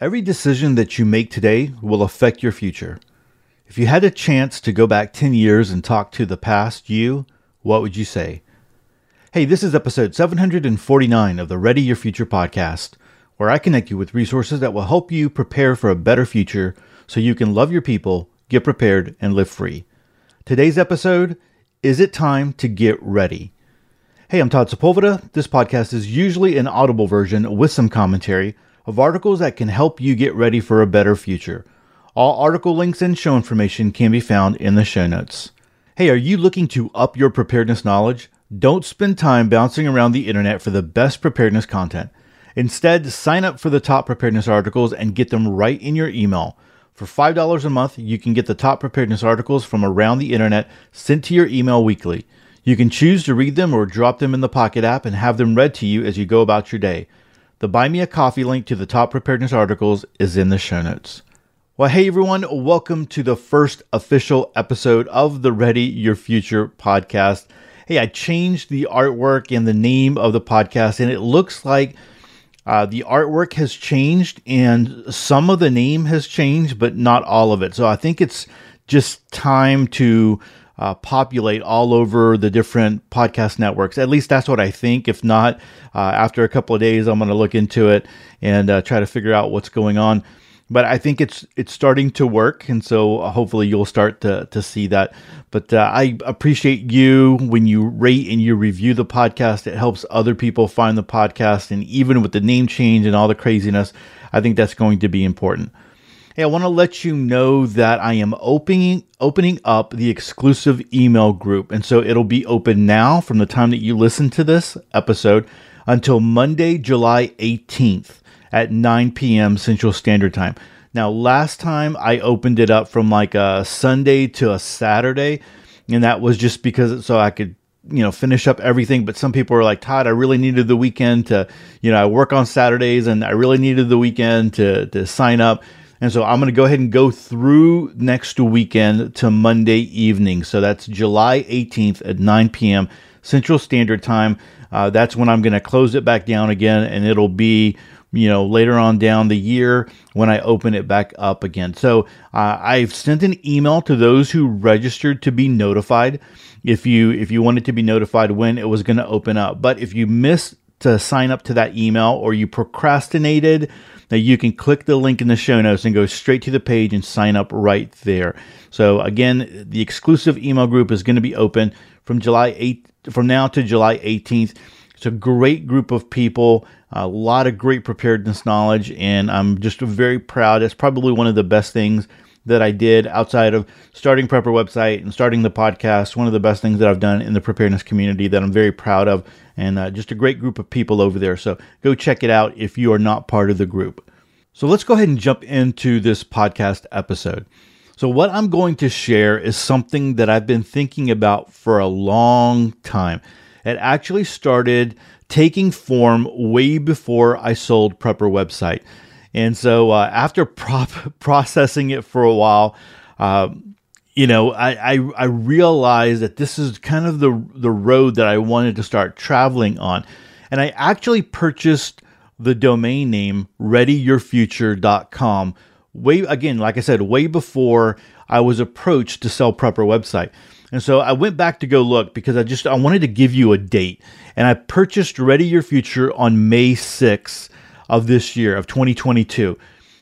Every decision that you make today will affect your future. If you had a chance to go back 10 years and talk to the past you, what would you say? Hey, this is episode 749 of the Ready Your Future podcast, where I connect you with resources that will help you prepare for a better future so you can love your people, get prepared, and live free. Today's episode Is It Time to Get Ready? Hey, I'm Todd Sepulveda. This podcast is usually an audible version with some commentary of articles that can help you get ready for a better future. All article links and show information can be found in the show notes. Hey, are you looking to up your preparedness knowledge? Don't spend time bouncing around the internet for the best preparedness content. Instead, sign up for the top preparedness articles and get them right in your email. For $5 a month, you can get the top preparedness articles from around the internet sent to your email weekly. You can choose to read them or drop them in the Pocket app and have them read to you as you go about your day. The Buy Me a Coffee link to the top preparedness articles is in the show notes. Well, hey everyone, welcome to the first official episode of the Ready Your Future podcast. Hey, I changed the artwork and the name of the podcast, and it looks like uh, the artwork has changed and some of the name has changed, but not all of it. So I think it's just time to uh, populate all over the different podcast networks. At least that's what I think. If not, uh, after a couple of days, I'm going to look into it and uh, try to figure out what's going on. But I think it's it's starting to work, and so uh, hopefully you'll start to to see that. But uh, I appreciate you when you rate and you review the podcast. It helps other people find the podcast, and even with the name change and all the craziness, I think that's going to be important. Hey, I want to let you know that I am opening opening up the exclusive email group. And so it'll be open now from the time that you listen to this episode until Monday, July 18th at 9 p.m. Central Standard Time. Now, last time I opened it up from like a Sunday to a Saturday, and that was just because so I could you know finish up everything but some people were like todd i really needed the weekend to you know i work on saturdays and i really needed the weekend to to sign up and so I'm going to go ahead and go through next weekend to Monday evening. So that's July 18th at 9 p.m. Central Standard Time. Uh, that's when I'm going to close it back down again, and it'll be you know later on down the year when I open it back up again. So uh, I've sent an email to those who registered to be notified if you if you wanted to be notified when it was going to open up. But if you missed to sign up to that email or you procrastinated now you can click the link in the show notes and go straight to the page and sign up right there. So again, the exclusive email group is going to be open from July 8 from now to July 18th. It's a great group of people, a lot of great preparedness knowledge, and I'm just very proud. It's probably one of the best things that I did outside of starting Prepper website and starting the podcast. One of the best things that I've done in the preparedness community that I'm very proud of and uh, just a great group of people over there. So go check it out if you are not part of the group. So let's go ahead and jump into this podcast episode. So, what I'm going to share is something that I've been thinking about for a long time. It actually started taking form way before I sold Prepper website. And so, uh, after prop- processing it for a while, uh, you know, I, I, I realized that this is kind of the the road that I wanted to start traveling on, and I actually purchased the domain name readyyourfuture.com way again, like I said, way before I was approached to sell Prepper website. And so I went back to go look because I just I wanted to give you a date, and I purchased Ready Your Future on May 6th of this year of 2022.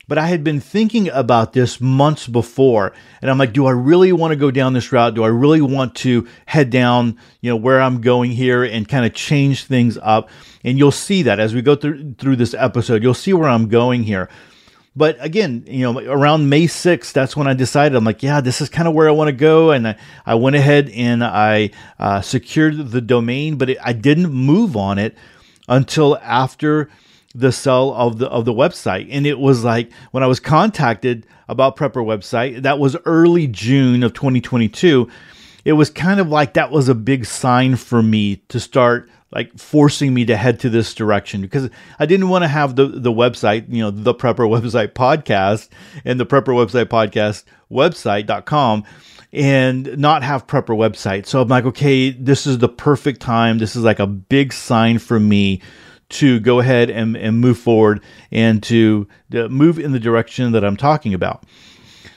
But I had been thinking about this months before, and I'm like, do I really want to go down this route? Do I really want to head down, you know, where I'm going here and kind of change things up? And you'll see that as we go through through this episode, you'll see where I'm going here. But again, you know, around May 6th, that's when I decided I'm like, yeah, this is kind of where I want to go. And I, I went ahead and I uh, secured the domain, but it, I didn't move on it until after the sell of the of the website and it was like when i was contacted about prepper website that was early june of 2022 it was kind of like that was a big sign for me to start like forcing me to head to this direction because I didn't want to have the the website, you know, the prepper website podcast and the prepper website podcast website.com and not have prepper website. So I'm like, okay, this is the perfect time. This is like a big sign for me to go ahead and, and move forward and to, to move in the direction that I'm talking about.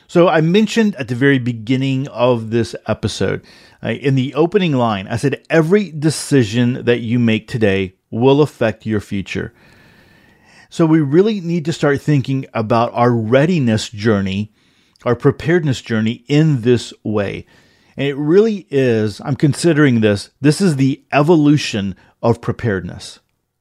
So I mentioned at the very beginning of this episode, uh, in the opening line, I said, every decision that you make today will affect your future. So we really need to start thinking about our readiness journey, our preparedness journey in this way. And it really is, I'm considering this, this is the evolution of preparedness.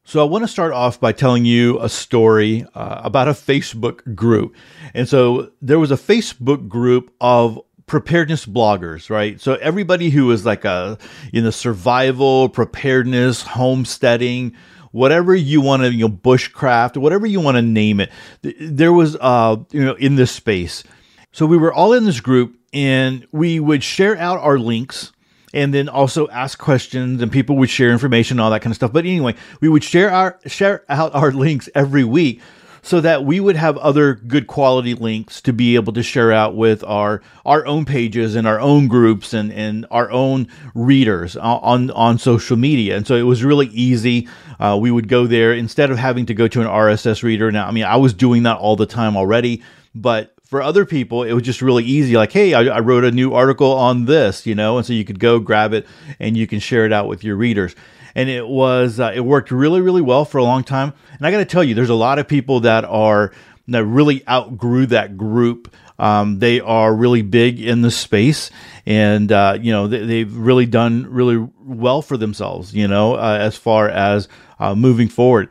So, I want to start off by telling you a story uh, about a Facebook group. And so, there was a Facebook group of preparedness bloggers, right? So, everybody who was like a, you know, survival, preparedness, homesteading, whatever you want to, you know, bushcraft, whatever you want to name it, there was, uh, you know, in this space. So, we were all in this group and we would share out our links and then also ask questions and people would share information all that kind of stuff. But anyway we would share our share out our links every week so that we would have other good quality links to be able to share out with our our own pages and our own groups and and our own readers on on social media. And so it was really easy. Uh, we would go there instead of having to go to an rss reader. Now i mean i was doing that all the time already but for other people, it was just really easy. Like, hey, I, I, wrote a new article on this, you know, and so you could go grab it and you can share it out with your readers. And it was uh, it worked really really well for a long time. And I got to tell you, there's a lot of people that are that really outgrew that group. Um, they are really big in the space, and uh, you know they, have really done really well for themselves. You know, uh, as far as uh, moving forward.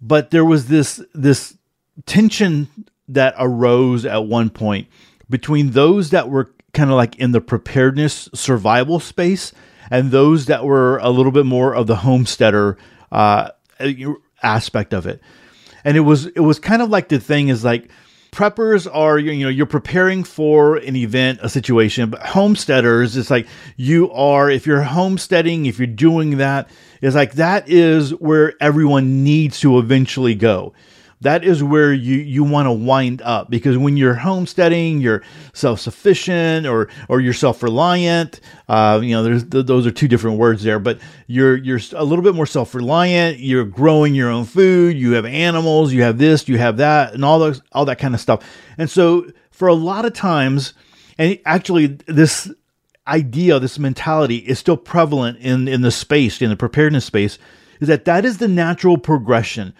But there was this this tension that arose at one point between those that were kind of like in the preparedness survival space and those that were a little bit more of the homesteader uh, aspect of it. And it was it was kind of like the thing is like preppers are you know you're preparing for an event a situation but homesteaders it's like you are if you're homesteading if you're doing that it's like that is where everyone needs to eventually go that is where you, you want to wind up because when you're homesteading, you're self sufficient or or you're self reliant. Uh, you know, there's th- those are two different words there, but you're you're a little bit more self reliant. You're growing your own food. You have animals. You have this. You have that, and all those all that kind of stuff. And so, for a lot of times, and actually, this idea, this mentality is still prevalent in in the space in the preparedness space. Is that that is the natural progression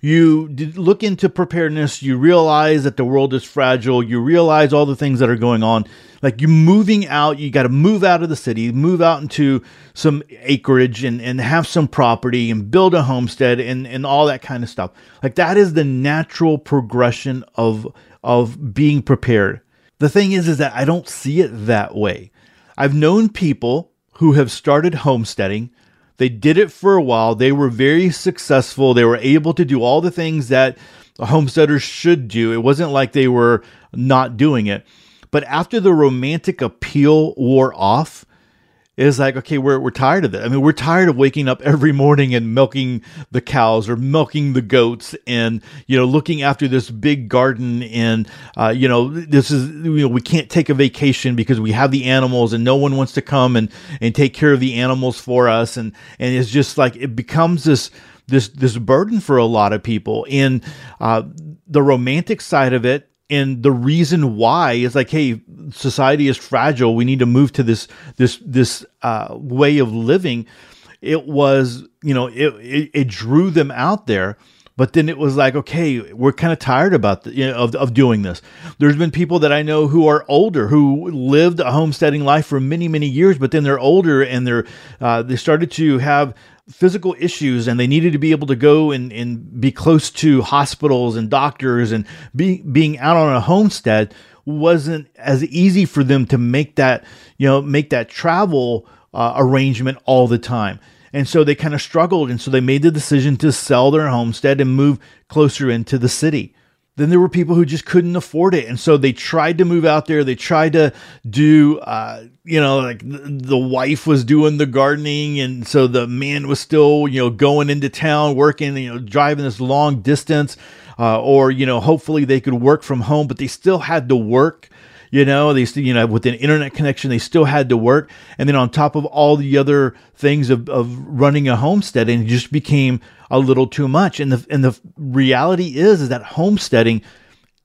you look into preparedness, you realize that the world is fragile, you realize all the things that are going on. Like you're moving out, you got to move out of the city, move out into some acreage and, and have some property and build a homestead and, and all that kind of stuff. Like that is the natural progression of of being prepared. The thing is is that I don't see it that way. I've known people who have started homesteading they did it for a while. They were very successful. They were able to do all the things that homesteaders should do. It wasn't like they were not doing it. But after the romantic appeal wore off, is like, okay, we're, we're tired of it. I mean, we're tired of waking up every morning and milking the cows or milking the goats and, you know, looking after this big garden. And, uh, you know, this is, you know, we can't take a vacation because we have the animals and no one wants to come and, and take care of the animals for us. And, and it's just like, it becomes this, this, this burden for a lot of people. And, uh, the romantic side of it and the reason why is like hey society is fragile. We need to move to this this this uh, way of living. It was you know it, it, it drew them out there but then it was like okay we're kind of tired about the, you know, of, of doing this. There's been people that i know who are older who lived a homesteading life for many many years but then they're older and they're uh, they started to have physical issues and they needed to be able to go and, and be close to hospitals and doctors and be, being out on a homestead wasn't as easy for them to make that you know make that travel uh, arrangement all the time. And so they kind of struggled and so they made the decision to sell their homestead and move closer into the city then there were people who just couldn't afford it. And so they tried to move out there. They tried to do uh, you know like the wife was doing the gardening. And so the man was still you know going into town working you know driving this long distance uh, or you know hopefully they could work from home but they still had to work You know, they you know, with an internet connection, they still had to work. And then on top of all the other things of, of running a homestead, and it just became a little too much. And the, and the reality is, is that homesteading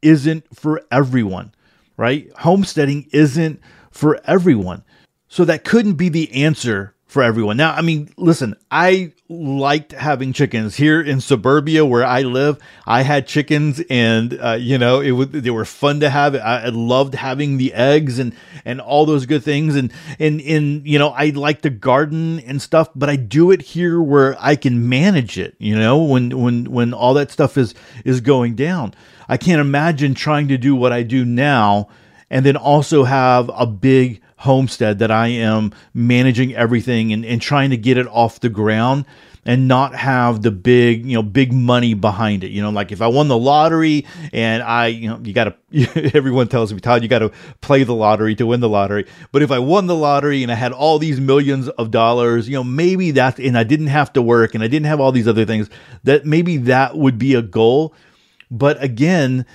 isn't for everyone, right? Homesteading isn't for everyone. So that couldn't be the answer for everyone. Now, I mean, listen, I liked having chickens here in suburbia where I live. I had chickens, and uh, you know, it was they were fun to have. I, I loved having the eggs and and all those good things. And and and you know, I like to garden and stuff, but I do it here where I can manage it. You know, when when when all that stuff is is going down, I can't imagine trying to do what I do now and then also have a big homestead that I am managing everything and, and trying to get it off the ground and not have the big, you know, big money behind it. You know, like if I won the lottery and I, you know, you got to, everyone tells me, Todd, you got to play the lottery to win the lottery. But if I won the lottery and I had all these millions of dollars, you know, maybe that, and I didn't have to work and I didn't have all these other things, that maybe that would be a goal. But again,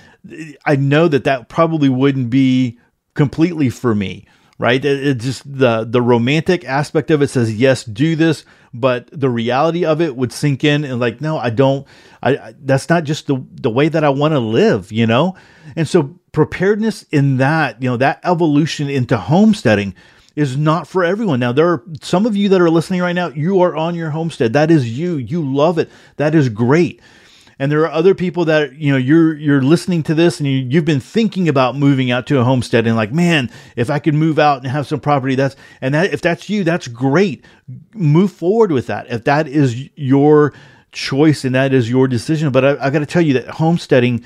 I know that that probably wouldn't be completely for me right? It, it, just the the romantic aspect of it says yes, do this, but the reality of it would sink in and like no, I don't. I, I that's not just the the way that I want to live, you know. And so preparedness in that, you know, that evolution into homesteading is not for everyone. Now, there are some of you that are listening right now, you are on your homestead. That is you. You love it. That is great and there are other people that you know you're you're listening to this and you, you've been thinking about moving out to a homestead and like man if i could move out and have some property that's and that if that's you that's great. Move forward with that. If that is your choice and that is your decision. But i, I got to tell you that homesteading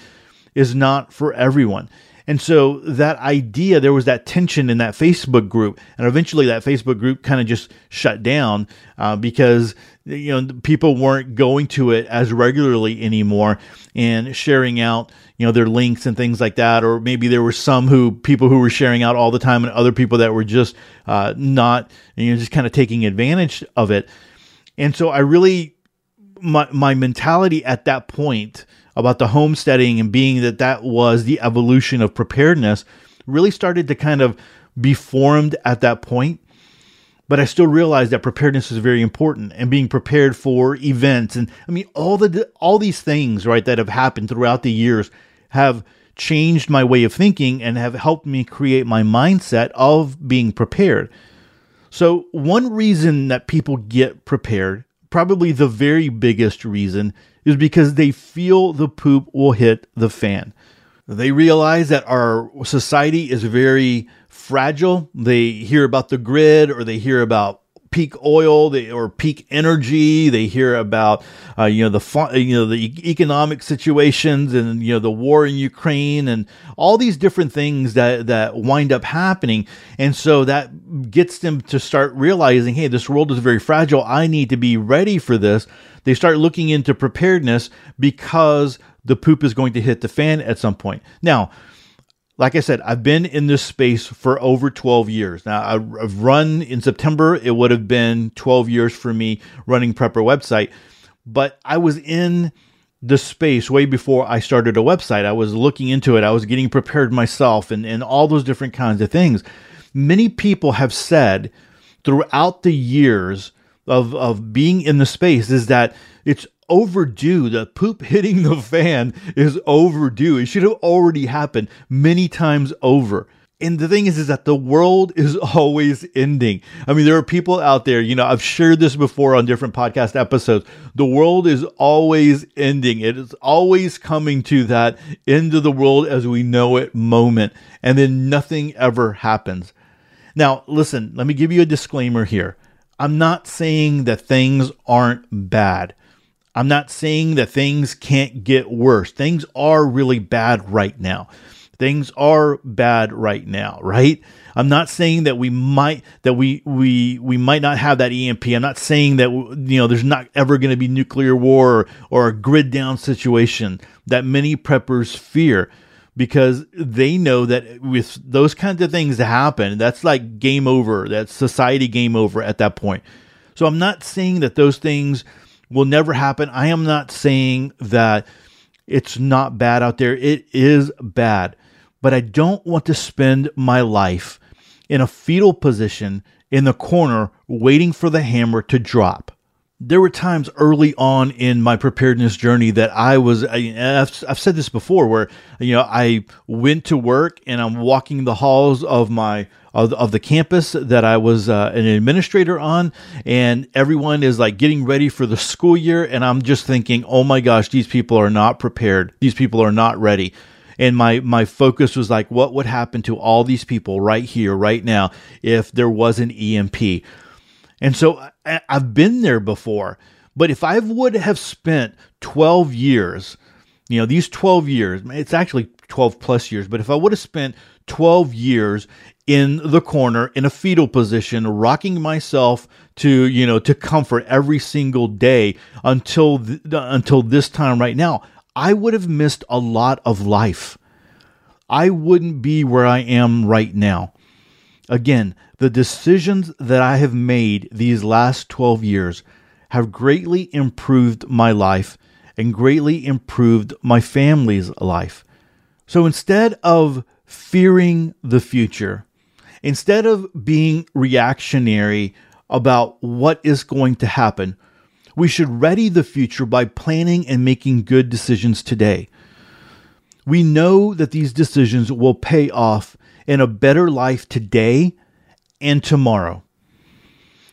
is not for everyone and so that idea, there was that tension in that Facebook group, and eventually that Facebook group kind of just shut down uh, because you know people weren't going to it as regularly anymore and sharing out you know their links and things like that, or maybe there were some who people who were sharing out all the time, and other people that were just uh, not you know just kind of taking advantage of it. And so I really my my mentality at that point about the homesteading and being that that was the evolution of preparedness really started to kind of be formed at that point. But I still realized that preparedness is very important and being prepared for events and I mean all the all these things right that have happened throughout the years have changed my way of thinking and have helped me create my mindset of being prepared. So one reason that people get prepared, probably the very biggest reason is because they feel the poop will hit the fan. They realize that our society is very fragile. They hear about the grid or they hear about peak oil or peak energy. They hear about uh, you know the you know the economic situations and you know the war in Ukraine and all these different things that that wind up happening. And so that gets them to start realizing, hey, this world is very fragile. I need to be ready for this. They start looking into preparedness because the poop is going to hit the fan at some point. Now, like I said, I've been in this space for over 12 years. Now, I've run in September, it would have been 12 years for me running Prepper website, but I was in the space way before I started a website. I was looking into it, I was getting prepared myself, and, and all those different kinds of things. Many people have said throughout the years of, of being in the space is that it's overdue. The poop hitting the fan is overdue. It should have already happened many times over. And the thing is, is that the world is always ending. I mean, there are people out there, you know, I've shared this before on different podcast episodes. The world is always ending. It is always coming to that end of the world as we know it moment. And then nothing ever happens. Now, listen, let me give you a disclaimer here. I'm not saying that things aren't bad. I'm not saying that things can't get worse. Things are really bad right now. Things are bad right now, right? I'm not saying that we might that we we we might not have that EMP. I'm not saying that you know there's not ever going to be nuclear war or, or a grid down situation that many preppers fear because they know that with those kinds of things happen, that's like game over. That's society game over at that point. So I'm not saying that those things will never happen. I am not saying that it's not bad out there. It is bad. but I don't want to spend my life in a fetal position in the corner waiting for the hammer to drop. There were times early on in my preparedness journey that I was, I've, I've said this before, where, you know, I went to work and I'm walking the halls of my of, of the campus that I was uh, an administrator on, and everyone is like getting ready for the school year, and I'm just thinking, oh my gosh, these people are not prepared. These people are not ready and my my focus was like what would happen to all these people right here right now if there was an EMP and so I, I've been there before but if I would have spent 12 years you know these 12 years it's actually 12 plus years but if I would have spent 12 years in the corner in a fetal position rocking myself to you know to comfort every single day until th- until this time right now I would have missed a lot of life. I wouldn't be where I am right now. Again, the decisions that I have made these last 12 years have greatly improved my life and greatly improved my family's life. So instead of fearing the future, instead of being reactionary about what is going to happen, we should ready the future by planning and making good decisions today. We know that these decisions will pay off in a better life today and tomorrow.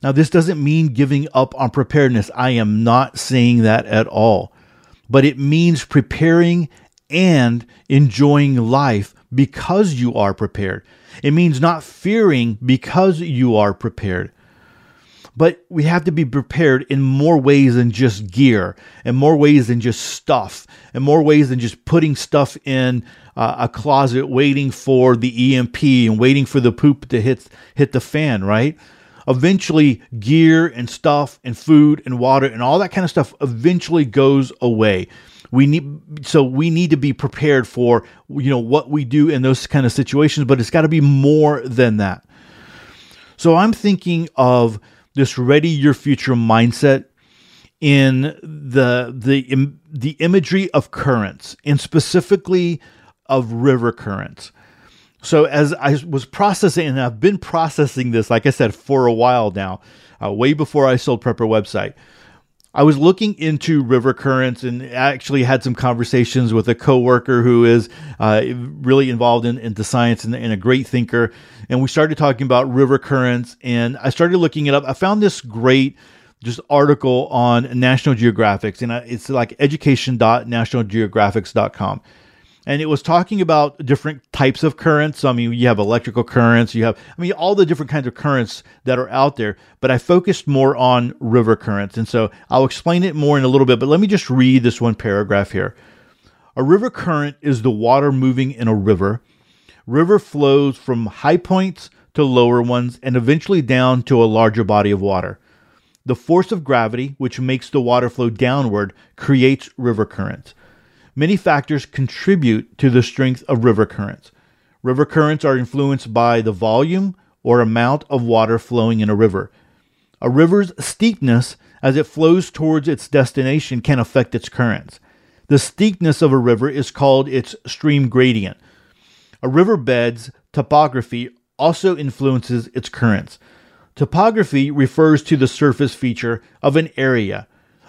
Now, this doesn't mean giving up on preparedness. I am not saying that at all. But it means preparing and enjoying life because you are prepared. It means not fearing because you are prepared. But we have to be prepared in more ways than just gear, and more ways than just stuff, and more ways than just putting stuff in uh, a closet waiting for the EMP and waiting for the poop to hit hit the fan, right? Eventually, gear and stuff and food and water and all that kind of stuff eventually goes away we need so we need to be prepared for you know what we do in those kind of situations but it's got to be more than that so i'm thinking of this ready your future mindset in the the the imagery of currents and specifically of river currents. So as I was processing, and I've been processing this, like I said, for a while now, uh, way before I sold Prepper website. I was looking into river currents and actually had some conversations with a coworker who is uh, really involved in, into science and, and, a great thinker. And we started talking about river currents, and I started looking it up. I found this great just article on National Geographic, and it's like education.nationalgeographics.com and it was talking about different types of currents. I mean, you have electrical currents, you have, I mean, all the different kinds of currents that are out there, but I focused more on river currents. And so I'll explain it more in a little bit, but let me just read this one paragraph here. A river current is the water moving in a river. River flows from high points to lower ones and eventually down to a larger body of water. The force of gravity, which makes the water flow downward, creates river currents. Many factors contribute to the strength of river currents. River currents are influenced by the volume or amount of water flowing in a river. A river's steepness as it flows towards its destination can affect its currents. The steepness of a river is called its stream gradient. A riverbed's topography also influences its currents. Topography refers to the surface feature of an area,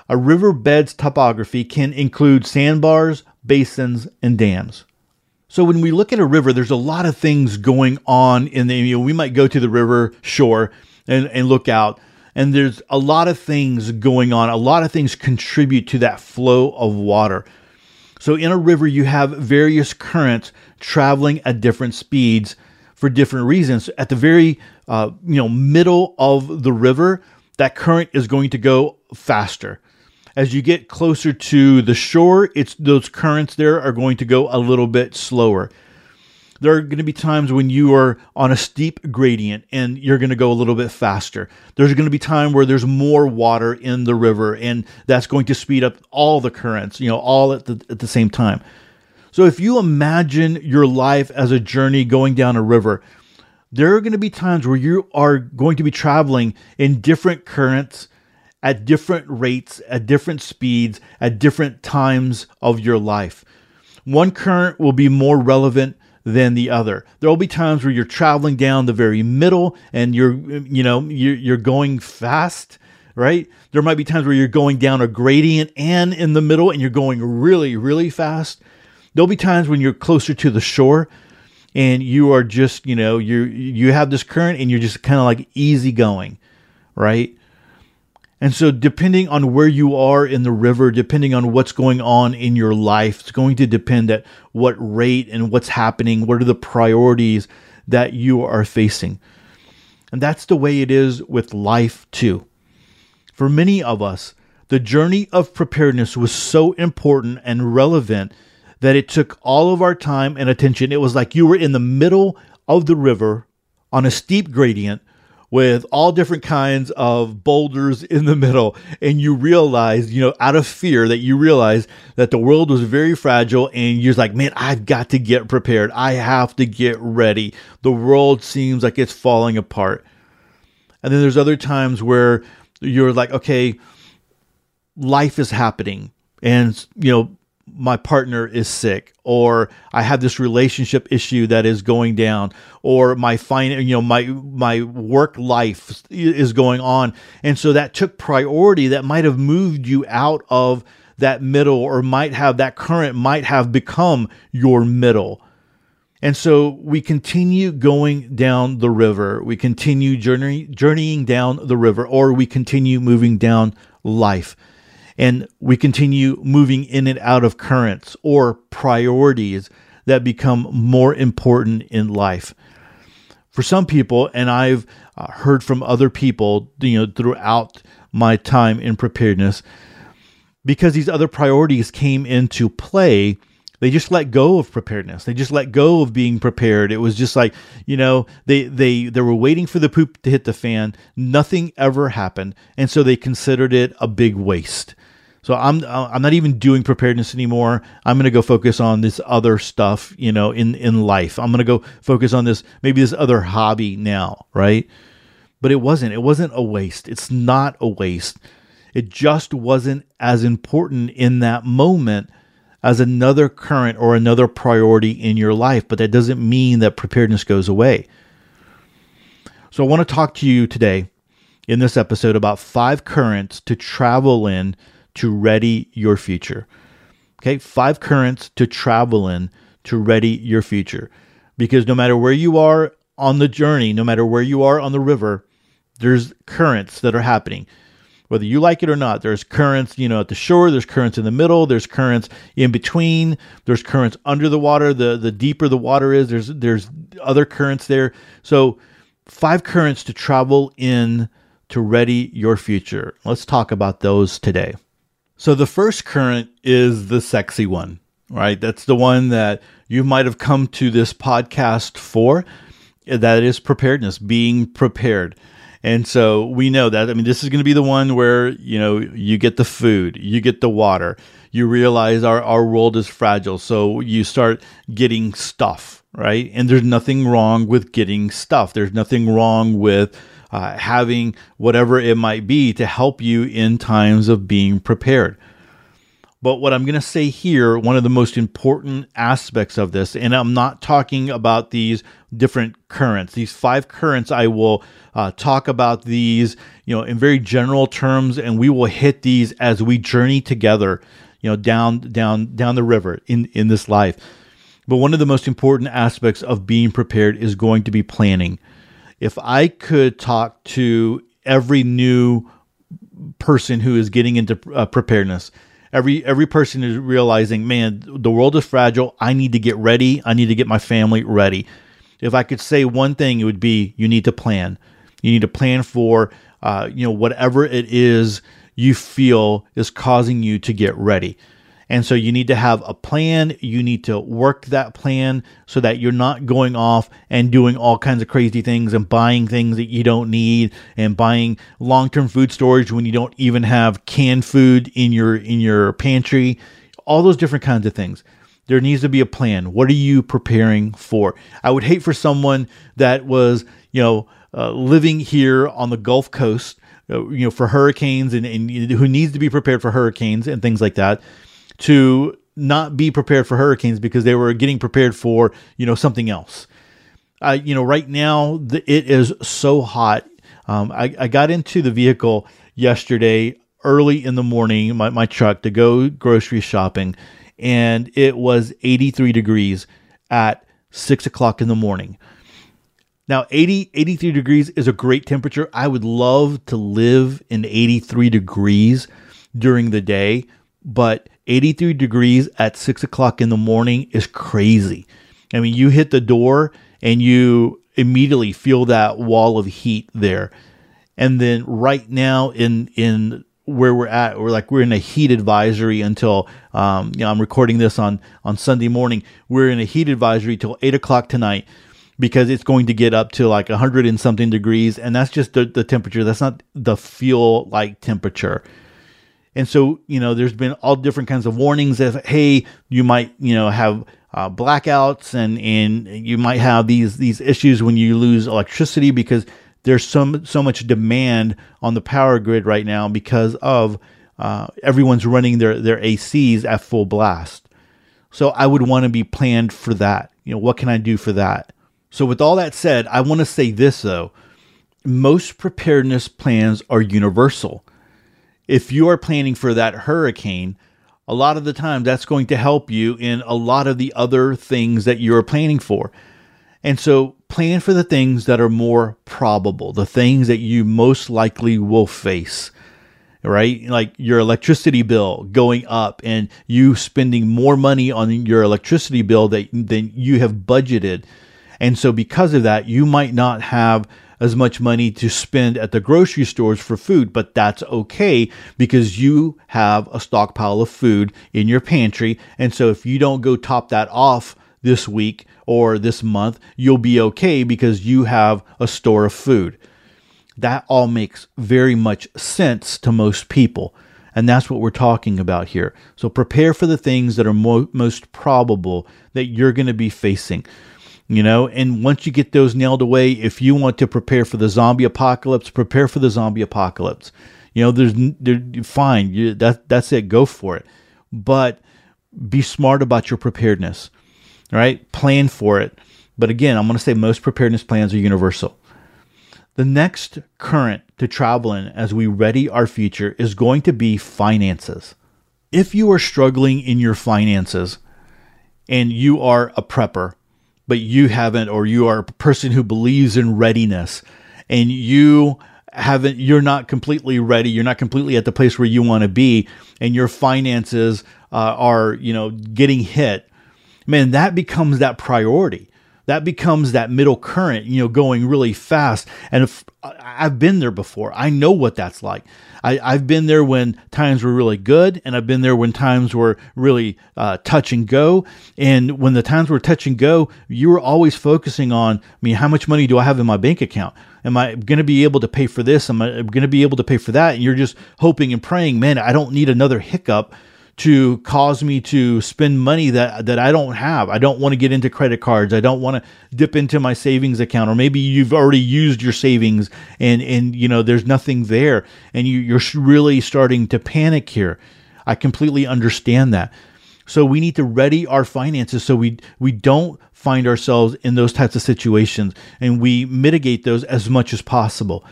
a riverbed's topography can include sandbars, basins, and dams. So when we look at a river, there's a lot of things going on in the, you know, we might go to the river shore and, and look out, and there's a lot of things going on. A lot of things contribute to that flow of water. So in a river, you have various currents traveling at different speeds for different reasons. At the very, uh, you know, middle of the river, that current is going to go faster as you get closer to the shore, it's those currents there are going to go a little bit slower. There are going to be times when you are on a steep gradient and you're going to go a little bit faster. There's going to be time where there's more water in the river and that's going to speed up all the currents, you know, all at the at the same time. So if you imagine your life as a journey going down a river, there are going to be times where you are going to be traveling in different currents at different rates, at different speeds, at different times of your life. One current will be more relevant than the other. There will be times where you're traveling down the very middle and you're, you know, you're, you're going fast, right? There might be times where you're going down a gradient and in the middle and you're going really, really fast. There'll be times when you're closer to the shore and you are just, you know, you you have this current and you're just kind of like easy going, right? And so, depending on where you are in the river, depending on what's going on in your life, it's going to depend at what rate and what's happening, what are the priorities that you are facing. And that's the way it is with life, too. For many of us, the journey of preparedness was so important and relevant that it took all of our time and attention. It was like you were in the middle of the river on a steep gradient with all different kinds of boulders in the middle. And you realize, you know, out of fear that you realize that the world was very fragile and you're like, man, I've got to get prepared. I have to get ready. The world seems like it's falling apart. And then there's other times where you're like, okay, life is happening. And, you know, my partner is sick or I have this relationship issue that is going down or my fine you know my my work life is going on. And so that took priority that might have moved you out of that middle or might have that current might have become your middle. And so we continue going down the river. We continue journey, journeying down the river or we continue moving down life and we continue moving in and out of currents or priorities that become more important in life. For some people, and I've uh, heard from other people, you know, throughout my time in preparedness, because these other priorities came into play, they just let go of preparedness. They just let go of being prepared. It was just like, you know, they they they were waiting for the poop to hit the fan. Nothing ever happened, and so they considered it a big waste. So I'm I'm not even doing preparedness anymore. I'm going to go focus on this other stuff, you know, in in life. I'm going to go focus on this maybe this other hobby now, right? But it wasn't. It wasn't a waste. It's not a waste. It just wasn't as important in that moment as another current or another priority in your life, but that doesn't mean that preparedness goes away. So I want to talk to you today in this episode about five currents to travel in to ready your future. Okay, five currents to travel in to ready your future. Because no matter where you are on the journey, no matter where you are on the river, there's currents that are happening. Whether you like it or not, there's currents, you know, at the shore, there's currents in the middle, there's currents in between, there's currents under the water. The the deeper the water is, there's there's other currents there. So five currents to travel in to ready your future. Let's talk about those today. So the first current is the sexy one, right? That's the one that you might have come to this podcast for. Eh, that is preparedness, being prepared. And so we know that. I mean, this is going to be the one where, you know, you get the food, you get the water, you realize our, our world is fragile. So you start getting stuff, right? And there's nothing wrong with getting stuff. There's nothing wrong with uh, having whatever it might be to help you in times of being prepared. But what I'm going to say here, one of the most important aspects of this, and I'm not talking about these different currents, these five currents, I will uh, talk about these, you know, in very general terms, and we will hit these as we journey together, you know, down, down, down the river in, in this life. But one of the most important aspects of being prepared is going to be planning if I could talk to every new person who is getting into uh, preparedness, every every person is realizing, man, the world is fragile. I need to get ready. I need to get my family ready. If I could say one thing, it would be you need to plan. You need to plan for uh, you know whatever it is you feel is causing you to get ready. And so you need to have a plan. You need to work that plan so that you're not going off and doing all kinds of crazy things and buying things that you don't need and buying long-term food storage when you don't even have canned food in your in your pantry. All those different kinds of things. There needs to be a plan. What are you preparing for? I would hate for someone that was, you know, uh, living here on the Gulf Coast, uh, you know, for hurricanes and, and who needs to be prepared for hurricanes and things like that to not be prepared for hurricanes because they were getting prepared for you know something else. Uh, you know, right now the, it is so hot. Um, I, I got into the vehicle yesterday early in the morning, my, my truck to go grocery shopping, and it was 83 degrees at six o'clock in the morning. Now, 80, 83 degrees is a great temperature. I would love to live in 83 degrees during the day, but 83 degrees at six o'clock in the morning is crazy. I mean, you hit the door and you immediately feel that wall of heat there. And then right now in in where we're at, we're like we're in a heat advisory until um, you know I'm recording this on on Sunday morning. We're in a heat advisory till eight o'clock tonight because it's going to get up to like 100 and something degrees and that's just the, the temperature that's not the feel like temperature and so, you know, there's been all different kinds of warnings of, hey, you might, you know, have uh, blackouts and, and you might have these, these issues when you lose electricity because there's so, so much demand on the power grid right now because of uh, everyone's running their, their ACs at full blast. So I would want to be planned for that. You know, what can I do for that? So, with all that said, I want to say this though most preparedness plans are universal if you are planning for that hurricane, a lot of the time that's going to help you in a lot of the other things that you're planning for. And so plan for the things that are more probable, the things that you most likely will face, right? Like your electricity bill going up and you spending more money on your electricity bill that, than you have budgeted. And so because of that, you might not have as much money to spend at the grocery stores for food, but that's okay because you have a stockpile of food in your pantry. And so if you don't go top that off this week or this month, you'll be okay because you have a store of food. That all makes very much sense to most people. And that's what we're talking about here. So prepare for the things that are mo- most probable that you're going to be facing you know? And once you get those nailed away if you want to prepare for the zombie apocalypse prepare for the zombie apocalypse. You know there's there, fine you, that that's it go for it. But be smart about your preparedness right? Plan for it. But again i'm going to say most preparedness plans are universal. The next current to travel in as we ready our future is going to be finances. If you are struggling in your finances and you are a prepper but you haven't, or you are a person who believes in readiness and you haven't, you're not completely ready. You're not completely at the place where you want to be and your finances uh, are, you know, getting hit. Man, that becomes that priority that becomes that middle current, you know, going really fast. And if, I've been there before, I know what that's like. I, have been there when times were really good, and I've been there when times were really uh, touch and go. And when the times were touch and go, you were always focusing on, I mean, how much money do I have in my bank account? Am I going to be able to pay for this? Am I going to be able to pay for that? And you're just hoping and praying, man, I don't need another hiccup to cause me to spend money that that I don't have. I don't want to get into credit cards. I don't want to dip into my savings account or maybe you've already used your savings and and you know there's nothing there and you you're really starting to panic here. I completely understand that. So we need to ready our finances so we we don't find ourselves in those types of situations and we mitigate those as much as possible.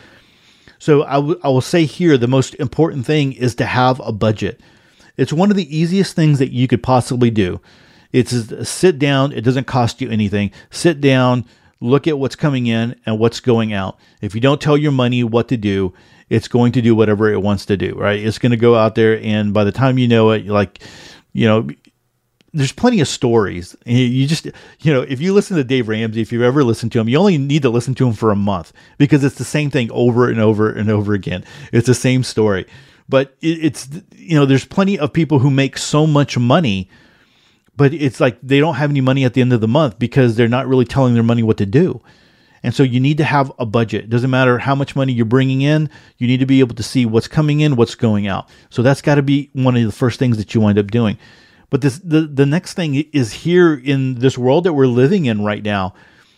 So I, w- I will say here the most important thing is to have a budget. It's one of the easiest things that you could possibly do. It's sit down, it doesn't cost you anything. Sit down, look at what's coming in and what's going out. If you don't tell your money what to do, it's going to do whatever it wants to do, right? It's going to go out there and by the time you know it, like, you know, there's plenty of stories. You just, you know, if you listen to Dave Ramsey, if you've ever listened to him, you only need to listen to him for a month because it's the same thing over and over and over again. It's the same story but it's you know there's plenty of people who make so much money but it's like they don't have any money at the end of the month because they're not really telling their money what to do. And so you need to have a budget. It doesn't matter how much money you're bringing in you need to be able to see what's coming in what's going out. So that's got to be one of the first things that you wind up doing. But this the, the next thing is here in this world that we're living in right now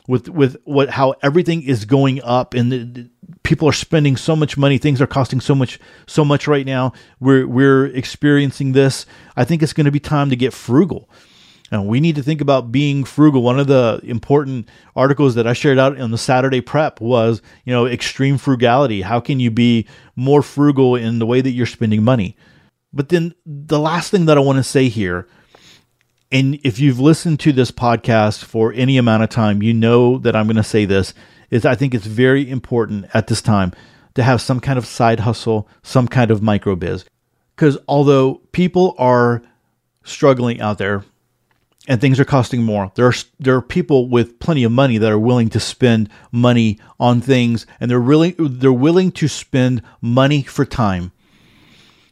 with with what how everything is going up and the, people are spending so much money things are costing so much so much right now we're we're experiencing this i think it's going to be time to get frugal and we need to think about being frugal. One of the important articles that I shared out on the Saturday prep was, you know, extreme frugality. How can you be more frugal in the way that you're spending money? But then the last thing that I want to say here, and if you've listened to this podcast for any amount of time, you know that I'm going to say this, is I think it's very important at this time to have some kind of side hustle, some kind of micro biz. Because although people are struggling out there, and things are costing more. There are there are people with plenty of money that are willing to spend money on things, and they're really they're willing to spend money for time.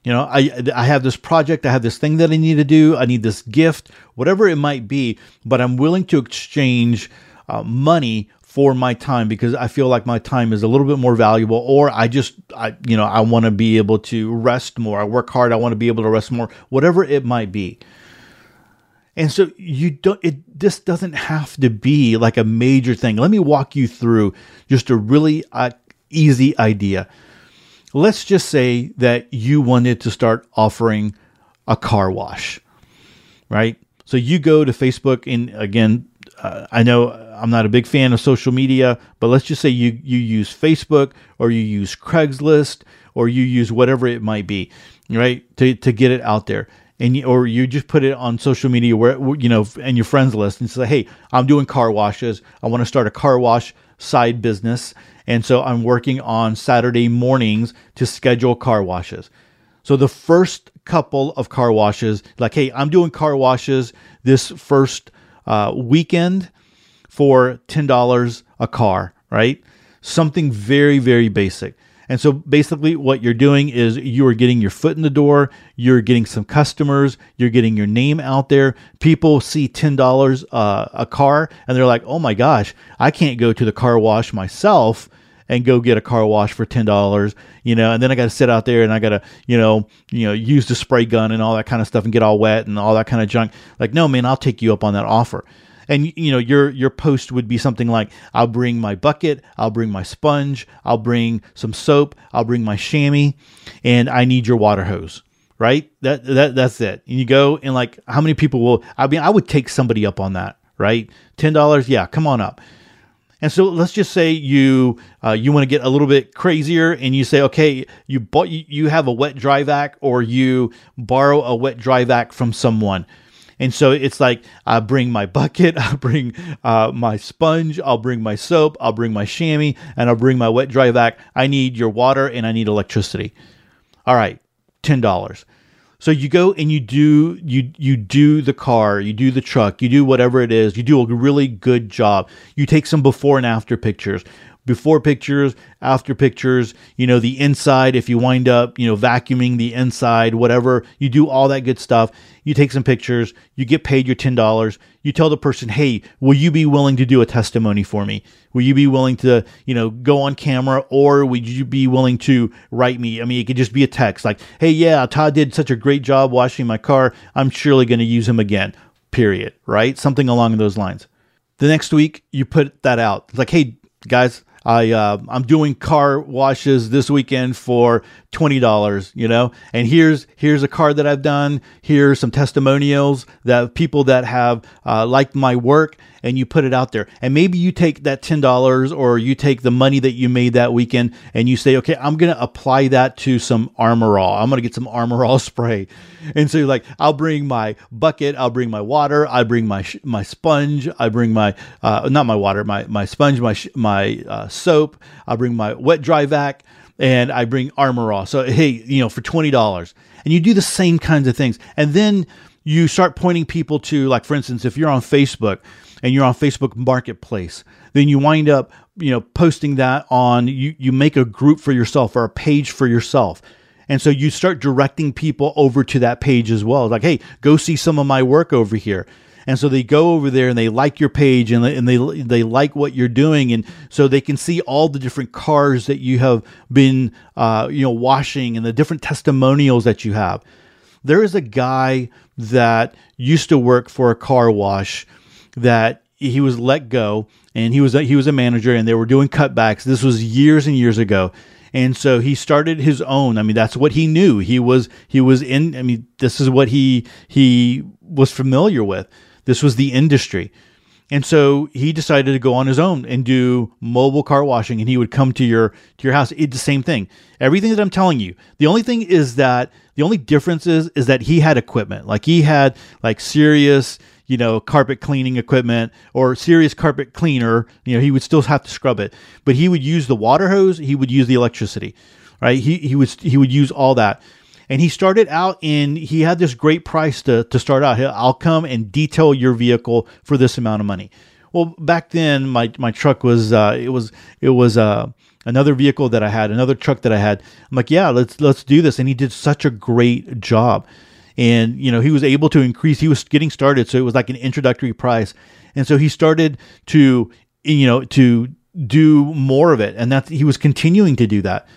You know, I I have this project, I have this thing that I need to do, I need this gift, whatever it might be, but I'm willing to exchange uh, money for my time because I feel like my time is a little bit more valuable or I just I you know, I want to be able to rest more. I work hard, I want to be able to rest more, whatever it might be. And so you don't it this doesn't have to be like a major thing. Let me walk you through just a really uh, easy idea. Let's just say that you wanted to start offering a car wash. Right? So you go to Facebook and again uh, I know I'm not a big fan of social media, but let's just say you you use Facebook or you use Craigslist or you use whatever it might be, right? To to get it out there. And you, or you just put it on social media where you know and your friends list and say hey i'm doing car washes. I want to start a car wash side business. And so i'm working on saturday mornings to schedule car washes. So the first couple of car washes like hey i'm doing car washes this first uh, weekend for $10 a car right something very very basic and so basically, what you're doing is you are getting your foot in the door, you're getting some customers, you're getting your name out there. People see $10 uh, a car and they're like, oh my gosh, I can't go to the car wash myself and go get a car wash for ten dollars, you know, and then I got to sit out there and I got to, you know, you know, use the spray gun and all that kind of stuff and get all wet and all that kind of junk. Like, no, man, I'll take you up on that offer and you know your your post would be something like I'll bring my bucket, I'll bring my sponge, I'll bring some soap, I'll bring my chamois, and I need your water hose. Right? That that that's it. And you go and like how many people will I mean I would take somebody up on that, right? Ten dollars, yeah, come on up. And so let's just say you uh, you want to get a little bit crazier, and you say, okay, you bought you, have a wet dry vac, or you borrow a wet dry vac from someone. And so it's like I bring my bucket, I bring uh, my sponge, I'll bring my soap, I'll bring my chamois, and I'll bring my wet dry vac. I need your water and I need electricity. All right, ten dollars. So you go and you do you you do the car, you do the truck, you do whatever it is. You do a really good job. You take some before and after pictures before pictures, after pictures, you know, the inside, if you wind up, you know, vacuuming the inside, whatever, you do all that good stuff. You take some pictures, you get paid your $10. You tell the person, hey, will you be willing to do a testimony for me? Will you be willing to, you know, go on camera or would you be willing to write me? I mean, it could just be a text like, hey, yeah, Todd did such a great job washing my car. I'm surely going to use him again, period, right? Something along those lines. The next week, you put that out. It's like, hey, guys, I uh, I'm doing car washes this weekend for twenty dollars, you know. And here's here's a card that I've done. Here's some testimonials that people that have uh, liked my work, and you put it out there. And maybe you take that ten dollars, or you take the money that you made that weekend, and you say, okay, I'm gonna apply that to some Armor All. I'm gonna get some Armor All spray. And so you're like, I'll bring my bucket, I'll bring my water, I bring my my sponge, I bring my uh, not my water, my my sponge, my my uh, soap, I bring my wet dry vac and I bring Armor All. So hey, you know, for twenty dollars, and you do the same kinds of things, and then you start pointing people to, like for instance, if you're on Facebook and you're on Facebook Marketplace, then you wind up, you know, posting that on. You you make a group for yourself or a page for yourself. And so you start directing people over to that page as well. Like, hey, go see some of my work over here and so they go over there and they like your page and they, and they they like what you're doing and so they can see all the different cars that you have been uh, you know washing and the different testimonials that you have there is a guy that used to work for a car wash that he was let go, and he was a, he was a manager, and they were doing cutbacks. This was years and years ago, and so he started his own. I mean, that's what he knew. He was he was in. I mean, this is what he he was familiar with. This was the industry. And so he decided to go on his own and do mobile car washing and he would come to your to your house. It's the same thing. Everything that I'm telling you. The only thing is that the only difference is is that he had equipment. Like he had like serious, you know, carpet cleaning equipment or serious carpet cleaner. You know, he would still have to scrub it. But he would use the water hose, he would use the electricity. Right? He he was he would use all that and he started out in he had this great price to, to start out. I'll come and detail your vehicle for this amount of money. Well back then my, my truck was uh, it was it was uh, another vehicle that i had another truck that i had. I'm like yeah let's let's do this. And he did such a great job. And you know he was able to increase he was getting started so it was like an introductory price. And so he started to you know to do more of it. And that he was continuing to do that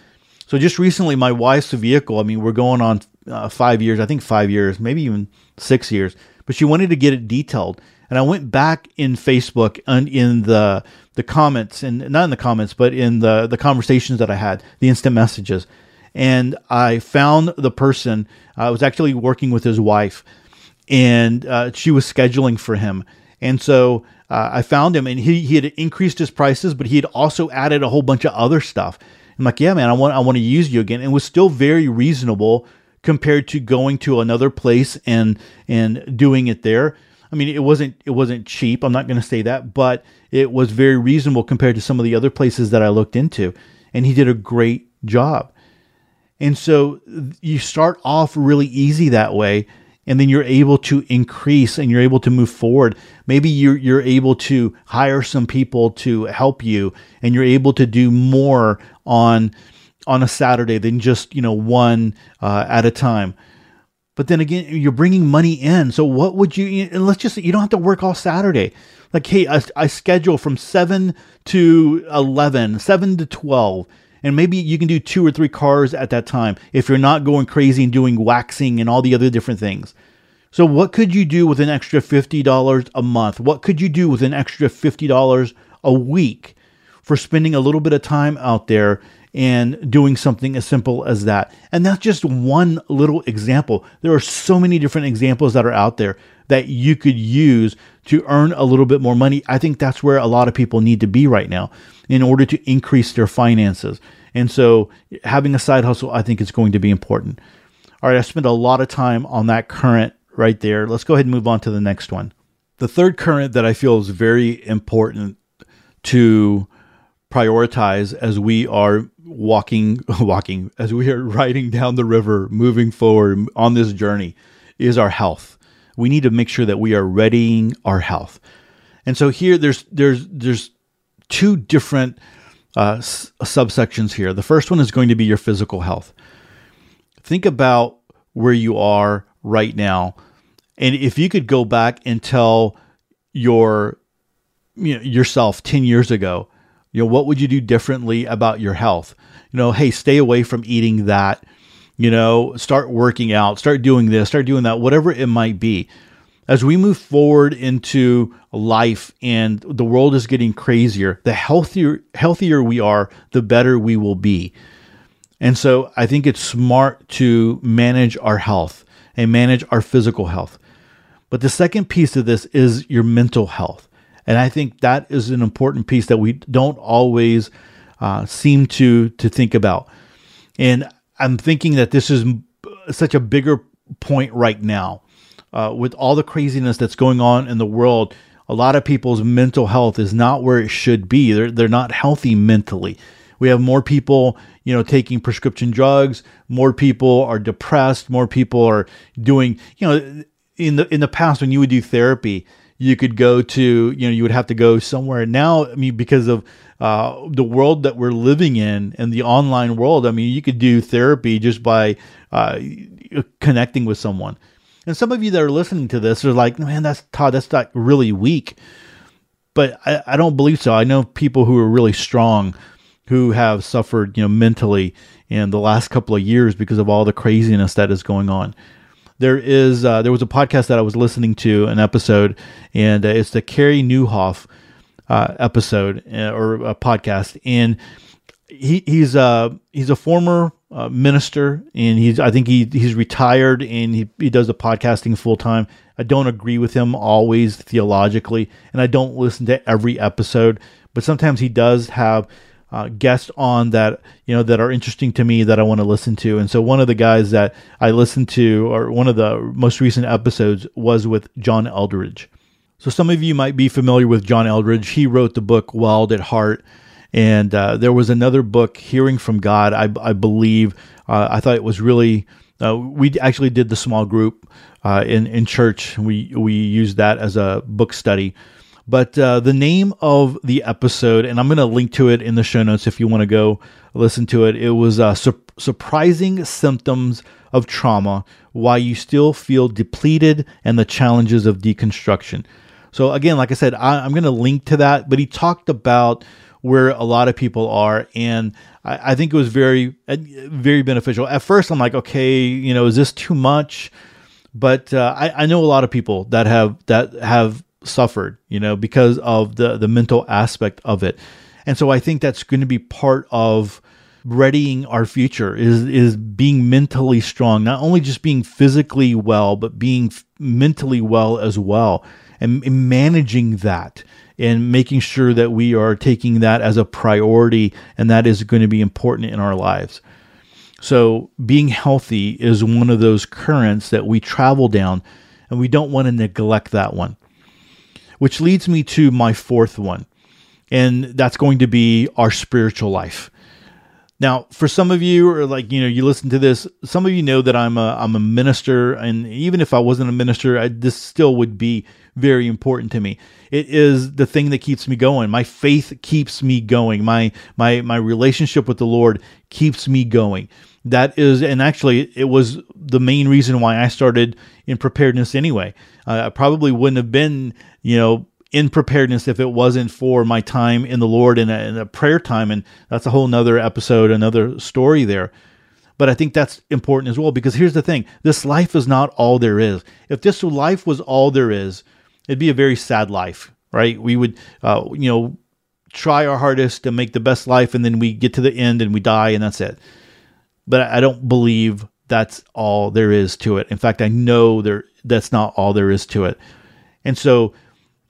so just recently, my wife's vehicle. I mean, we're going on uh, five years. I think five years, maybe even six years. But she wanted to get it detailed, and I went back in Facebook and in the the comments, and not in the comments, but in the the conversations that I had, the instant messages, and I found the person. I was actually working with his wife, and uh, she was scheduling for him, and so. Uh, I found him, and he, he had increased his prices, but he had also added a whole bunch of other stuff. I'm like, yeah, man, I want I want to use you again. And it was still very reasonable compared to going to another place and and doing it there. I mean, it wasn't it wasn't cheap. I'm not going to say that, but it was very reasonable compared to some of the other places that I looked into. And he did a great job. And so you start off really easy that way and then you're able to increase and you're able to move forward. Maybe you're you're able to hire some people to help you, and you're able to do more on on a Saturday than just you know one uh, at a time. But then again, you're bringing money in. So what would you? And let's just you don't have to work all Saturday. Like hey, I, I schedule from seven to 11, 7 to twelve and maybe you can do two or three cars at that time if you're not going crazy and doing waxing and all the other different things. So, what could you do with an extra $50 a month? What could you do with an extra $50 a week for spending a little bit of time out there and doing something as simple as that? And that's just one little example. There are so many different examples that are out there that you could use to earn a little bit more money. I think that's where a lot of people need to be right now in order to increase their finances. And so having a side hustle, I think is going to be important. All right, I spent a lot of time on that current right there. Let's go ahead and move on to the next one. The third current that I feel is very important to prioritize as we are walking walking as we are riding down the river moving forward on this journey is our health we need to make sure that we are readying our health. And so here there's there's there's two different uh, s- subsections here. The first one is going to be your physical health. Think about where you are right now, and if you could go back and tell your you know, yourself 10 years ago, you know, what would you do differently about your health? You know, hey, stay away from eating that you know, start working out, start doing this, start doing that, whatever it might be. As we move forward into life and the world is getting crazier, the healthier healthier we are, the better we will be. And so I think it's smart to manage our health and manage our physical health. But the second piece of this is your mental health. And I think that is an important piece that we don't always uh, seem to to think about. And I'm thinking that this is such a bigger point right now. Uh, with all the craziness that's going on in the world, a lot of people's mental health is not where it should be. They're, they're not healthy mentally. We have more people, you know, taking prescription drugs. More people are depressed. More people are doing, you know, in the in the past when you would do therapy, you could go to, you know, you would have to go somewhere. Now, I mean, because of uh, the world that we're living in and the online world. I mean, you could do therapy just by uh, connecting with someone. And some of you that are listening to this are like, man, that's Todd, that's not really weak. But I, I don't believe so. I know people who are really strong who have suffered, you know, mentally in the last couple of years because of all the craziness that is going on. There is uh, there was a podcast that I was listening to an episode, and uh, it's the Carey Nieuwhof uh, episode uh, or a podcast, and he, he's uh he's a former uh, minister, and he's I think he he's retired, and he he does the podcasting full time. I don't agree with him always theologically, and I don't listen to every episode, but sometimes he does have uh, guests on that you know that are interesting to me that I want to listen to. And so one of the guys that I listened to, or one of the most recent episodes, was with John Eldredge. So some of you might be familiar with John Eldredge. He wrote the book Wild at Heart, and uh, there was another book, Hearing from God. I, I believe uh, I thought it was really. Uh, we actually did the small group uh, in in church. We we used that as a book study but uh, the name of the episode, and I'm going to link to it in the show notes if you want to go listen to it. It was uh, Sur- Surprising Symptoms of Trauma Why You Still Feel Depleted and the Challenges of Deconstruction. So, again, like I said, I, am going to link to that, but he talked about where a lot of people are. And I, I think it was very, uh, very beneficial. At first, I'm like, okay, you know, is this too much? But uh, I, I know a lot of people that have that have suffered, you know, because of the the mental aspect of it. And so I think that's going to be part of readying our future is is being mentally strong, not only just being physically well, but being f- mentally well as well, and, and managing that and making sure that we are taking that as a priority, and that is going to be important in our lives. So, being healthy is one of those currents that we travel down, and we don't want to neglect that one which leads me to my fourth one, and that's going to be our spiritual life. Now, for some of you, or like you know, you listen to this, some of you know that I'm a I'm a minister, and even if I wasn't a minister, I, this still would be very important to me. It is the thing that keeps me going. My faith keeps me going. My my my relationship with the Lord keeps me going. That is, and actually, it was the main reason why I started in preparedness anyway. Uh, I probably wouldn't have been, you know, in preparedness if it wasn't for my time in the Lord and a, and a prayer time. And that's a whole nother episode, another story there. But I think that's important as well because here's the thing this life is not all there is. If this life was all there is, it'd be a very sad life, right? We would, uh, you know, try our hardest to make the best life and then we get to the end and we die and that's it. But I don't believe that's all there is to it. In fact, I know there that's not all there is to it. And so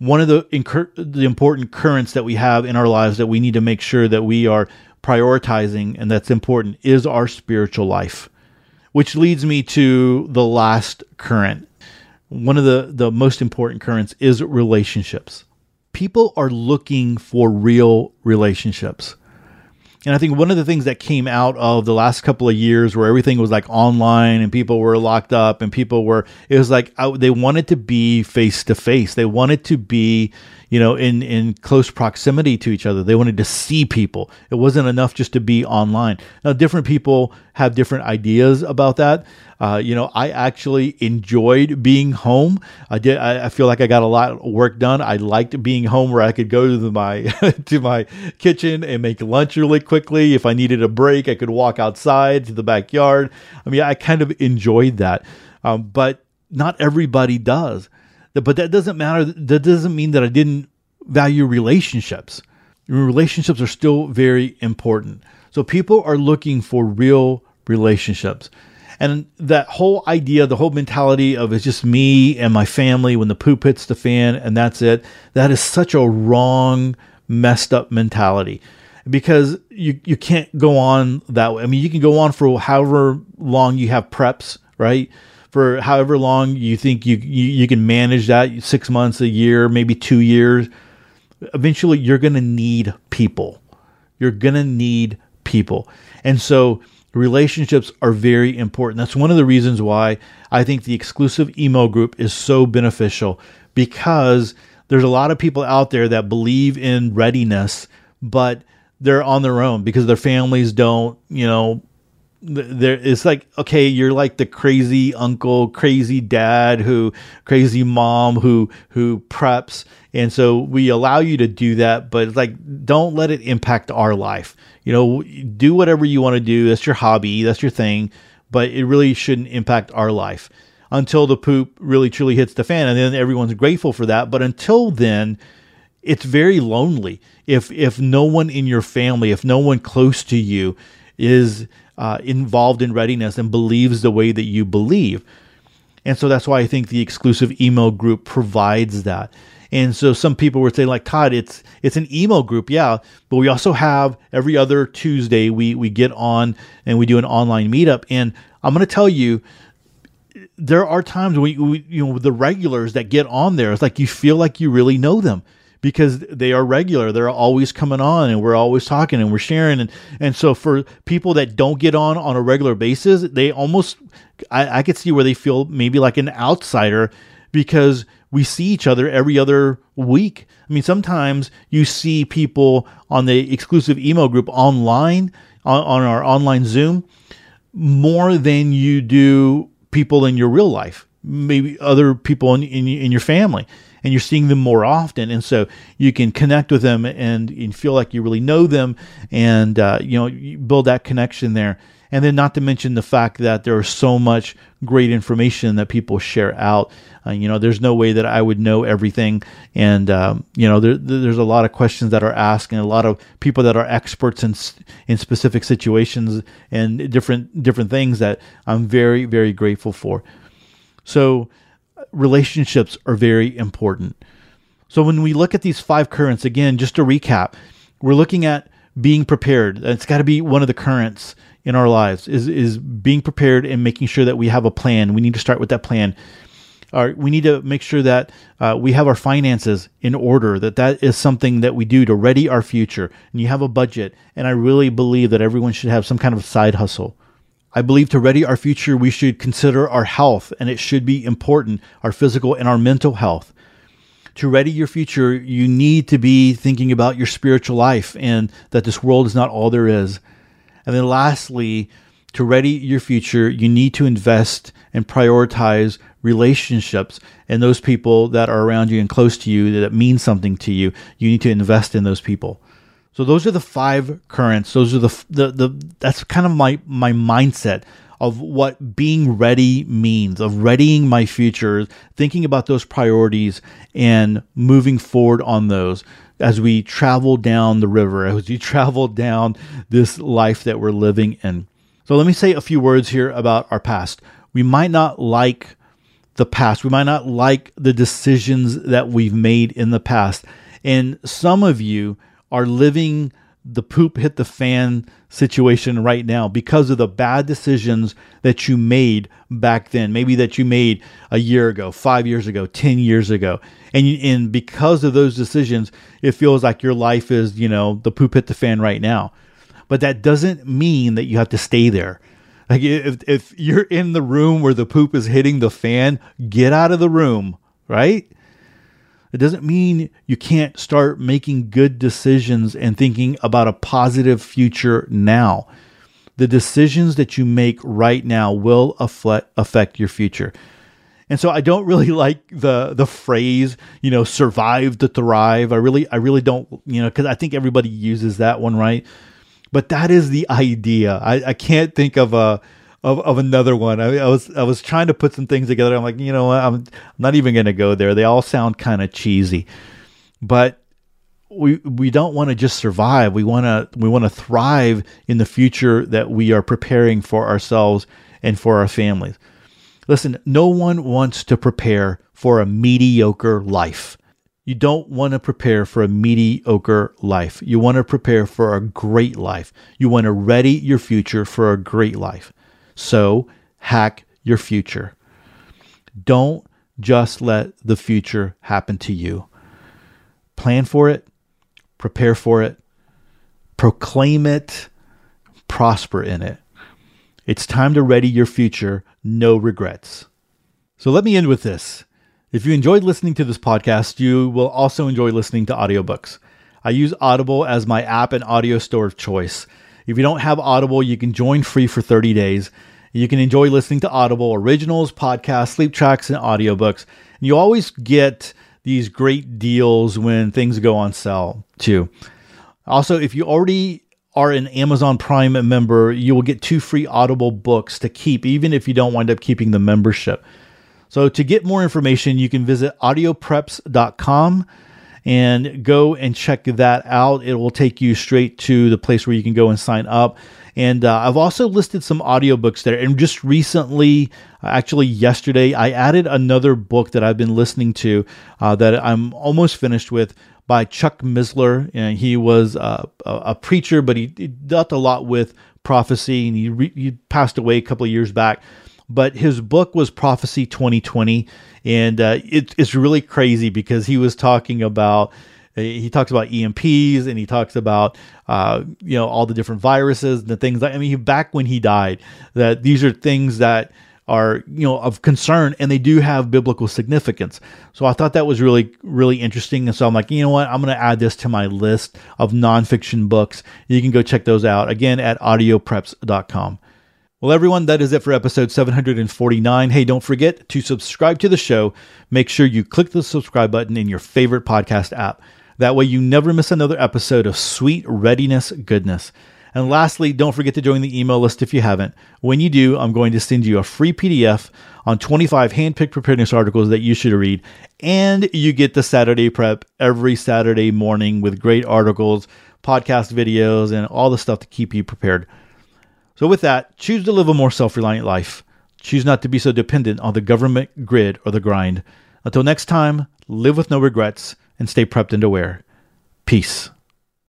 one of the incur- the important currents that we have in our lives that we need to make sure that we are prioritizing and that's important is our spiritual life. Which leads me to the last current. One of the the most important currents is relationships. People are looking for real relationships. And I think one of the things that came out of the last couple of years where everything was like online and people were locked up and people were, it was like I, they wanted to be face to face. They wanted to be, you know, in, in close proximity to each other. They wanted to see people. It wasn't enough just to be online. Now, different people have different ideas about that. Uh, you know, I actually enjoyed being home. I did. I, I, feel like I got a lot of work done. I liked being home where I could go to the, my to my kitchen and make lunch really quickly. If I needed a break, I could walk outside to the backyard. I mean, I kind of enjoyed that. Um, but not everybody does. But that doesn't matter. That doesn't mean that I didn't value relationships. Relationships are still very important. So people are looking for real relationships. And that whole idea, the whole mentality of it's just me and my family when the poop hits the fan and that's it, that is such a wrong, messed up mentality because you, you can't go on that way. I mean, you can go on for however long you have preps, right? For however long you think you, you, you can manage that six months, a year, maybe two years. Eventually, you're going to need people. You're going to need people. And so, relationships are very important. That's one of the reasons why I think the exclusive email group is so beneficial because there's a lot of people out there that believe in readiness, but they're on their own because their families don't, you know, there it's like okay you're like the crazy uncle crazy dad who crazy mom who who preps. And so we allow you to do that but it's like don't let it impact our life. You know do whatever you want to do. That's your hobby. That's your thing. But it really shouldn't impact our life until the poop really truly hits the fan. And then everyone's grateful for that. But until then, it's very lonely. If if no one in your family, if no one close to you is uh, involved in readiness and believes the way that you believe. And so that's why I think the exclusive email group provides that. And so some people would say, like Todd, it's it's an email group, yeah, but we also have every other Tuesday we we get on and we do an online meetup. And I'm going to tell you, there are times when we, you know the regulars that get on there, it's like you feel like you really know them because they are regular. They're always coming on and we're always talking and we're sharing. And, and so for people that don't get on on a regular basis, they almost, I, I could see where they feel maybe like an outsider because we see each other every other week. I mean, sometimes you see people on the exclusive email group online, on, on our online Zoom, more than you do people in your real life, maybe other people in, in, in your family and you're seeing them more often. And so you can connect with them and, and feel like you really know them and, uh, you know, you build that connection there. And then, not to mention the fact that there is so much great information that people share out. Uh, you know, there's no way that I would know everything, and um, you know, there, there's a lot of questions that are asked, and a lot of people that are experts in in specific situations and different different things that I'm very very grateful for. So, relationships are very important. So when we look at these five currents, again, just to recap, we're looking at being prepared. It's got to be one of the currents in our lives is is being prepared and making sure that we have a plan. We need to start with that plan. Our, we need to make sure that uh, we have our finances in order. That that is something that we do to ready our future. And you have a budget. And I really believe that everyone should have some kind of side hustle. I believe to ready our future, we should consider our health, and it should be important our physical and our mental health. To ready your future, you need to be thinking about your spiritual life and that this world is not all there is. And then, lastly, to ready your future, you need to invest and prioritize relationships and those people that are around you and close to you that mean something to you. You need to invest in those people. So those are the five currents. Those are the the, the that's kind of my my mindset of what being ready means, of readying my future, thinking about those priorities and moving forward on those as we travel down the river, as we travel down this life that we're living in. So let me say a few words here about our past. We might not like the past. We might not like the decisions that we've made in the past. And some of you are living the poop hit the fan situation right now because of the bad decisions that you made back then, maybe that you made a year ago, five years ago, 10 years ago. And, and because of those decisions, it feels like your life is, you know, the poop hit the fan right now. But that doesn't mean that you have to stay there. Like if, if you're in the room where the poop is hitting the fan, get out of the room, right? It doesn't mean you can't start making good decisions and thinking about a positive future now. The decisions that you make right now will affect your future. And so I don't really like the the phrase, you know, survive to thrive. I really I really don't, you know, cuz I think everybody uses that one, right? But that is the idea. I, I can't think of a of, of another one. I, I, was I was trying to put some things together. I'm like, you know, I'm, I'm not even going to go there. They all sound kind of cheesy, but we we don't want to just survive. We want to we want to thrive in the future that we are preparing for ourselves and for our families. Listen, no one wants to prepare for a mediocre life. You don't want to prepare for a mediocre life. You want to prepare for a great life. You want to ready your future for a great life. So hack your future. Don't just let the future happen to you. Plan for it, prepare for it, proclaim it, prosper in it. It's time to ready your future, no regrets. So let me end with this. If you enjoyed listening to this podcast, you will also enjoy listening to audiobooks. I use Audible as my app and audio store of choice. If you don't have Audible, you can join free for 30 days. You can enjoy listening to Audible originals, podcasts, sleep tracks, and audiobooks. And you always get these great deals when things go on sale, too. Also, if you already are an Amazon Prime member, you will get two free Audible books to keep, even if you don't wind up keeping the membership. So to get more information, you can visit audiopreps.com and go and check that out. It will take you straight to the place where you can go and sign up. And uh, I've also listed some audiobooks there. And just recently, actually yesterday, I added another book that I've been listening to uh, that I'm almost finished with by Chuck Missler. And he was uh, a preacher, but he, he, dealt a lot with prophecy, and he, re- he passed away a couple of years back. But his book was Prophecy 2020, and uh, it, it's really crazy because he was talking about he talks about EMPs and he talks about uh, you know all the different viruses and the things. I mean, back when he died, that these are things that are you know of concern and they do have biblical significance. So I thought that was really really interesting, and so I'm like, you know what, I'm going to add this to my list of nonfiction books. You can go check those out again at audiopreps.com. Well, everyone, that is it for episode 749. Hey, don't forget to subscribe to the show. Make sure you click the subscribe button in your favorite podcast app. That way, you never miss another episode of sweet readiness goodness. And lastly, don't forget to join the email list if you haven't. When you do, I'm going to send you a free PDF on 25 handpicked preparedness articles that you should read. And you get the Saturday prep every Saturday morning with great articles, podcast videos, and all the stuff to keep you prepared. So, with that, choose to live a more self reliant life. Choose not to be so dependent on the government grid or the grind. Until next time, live with no regrets and stay prepped and aware. Peace.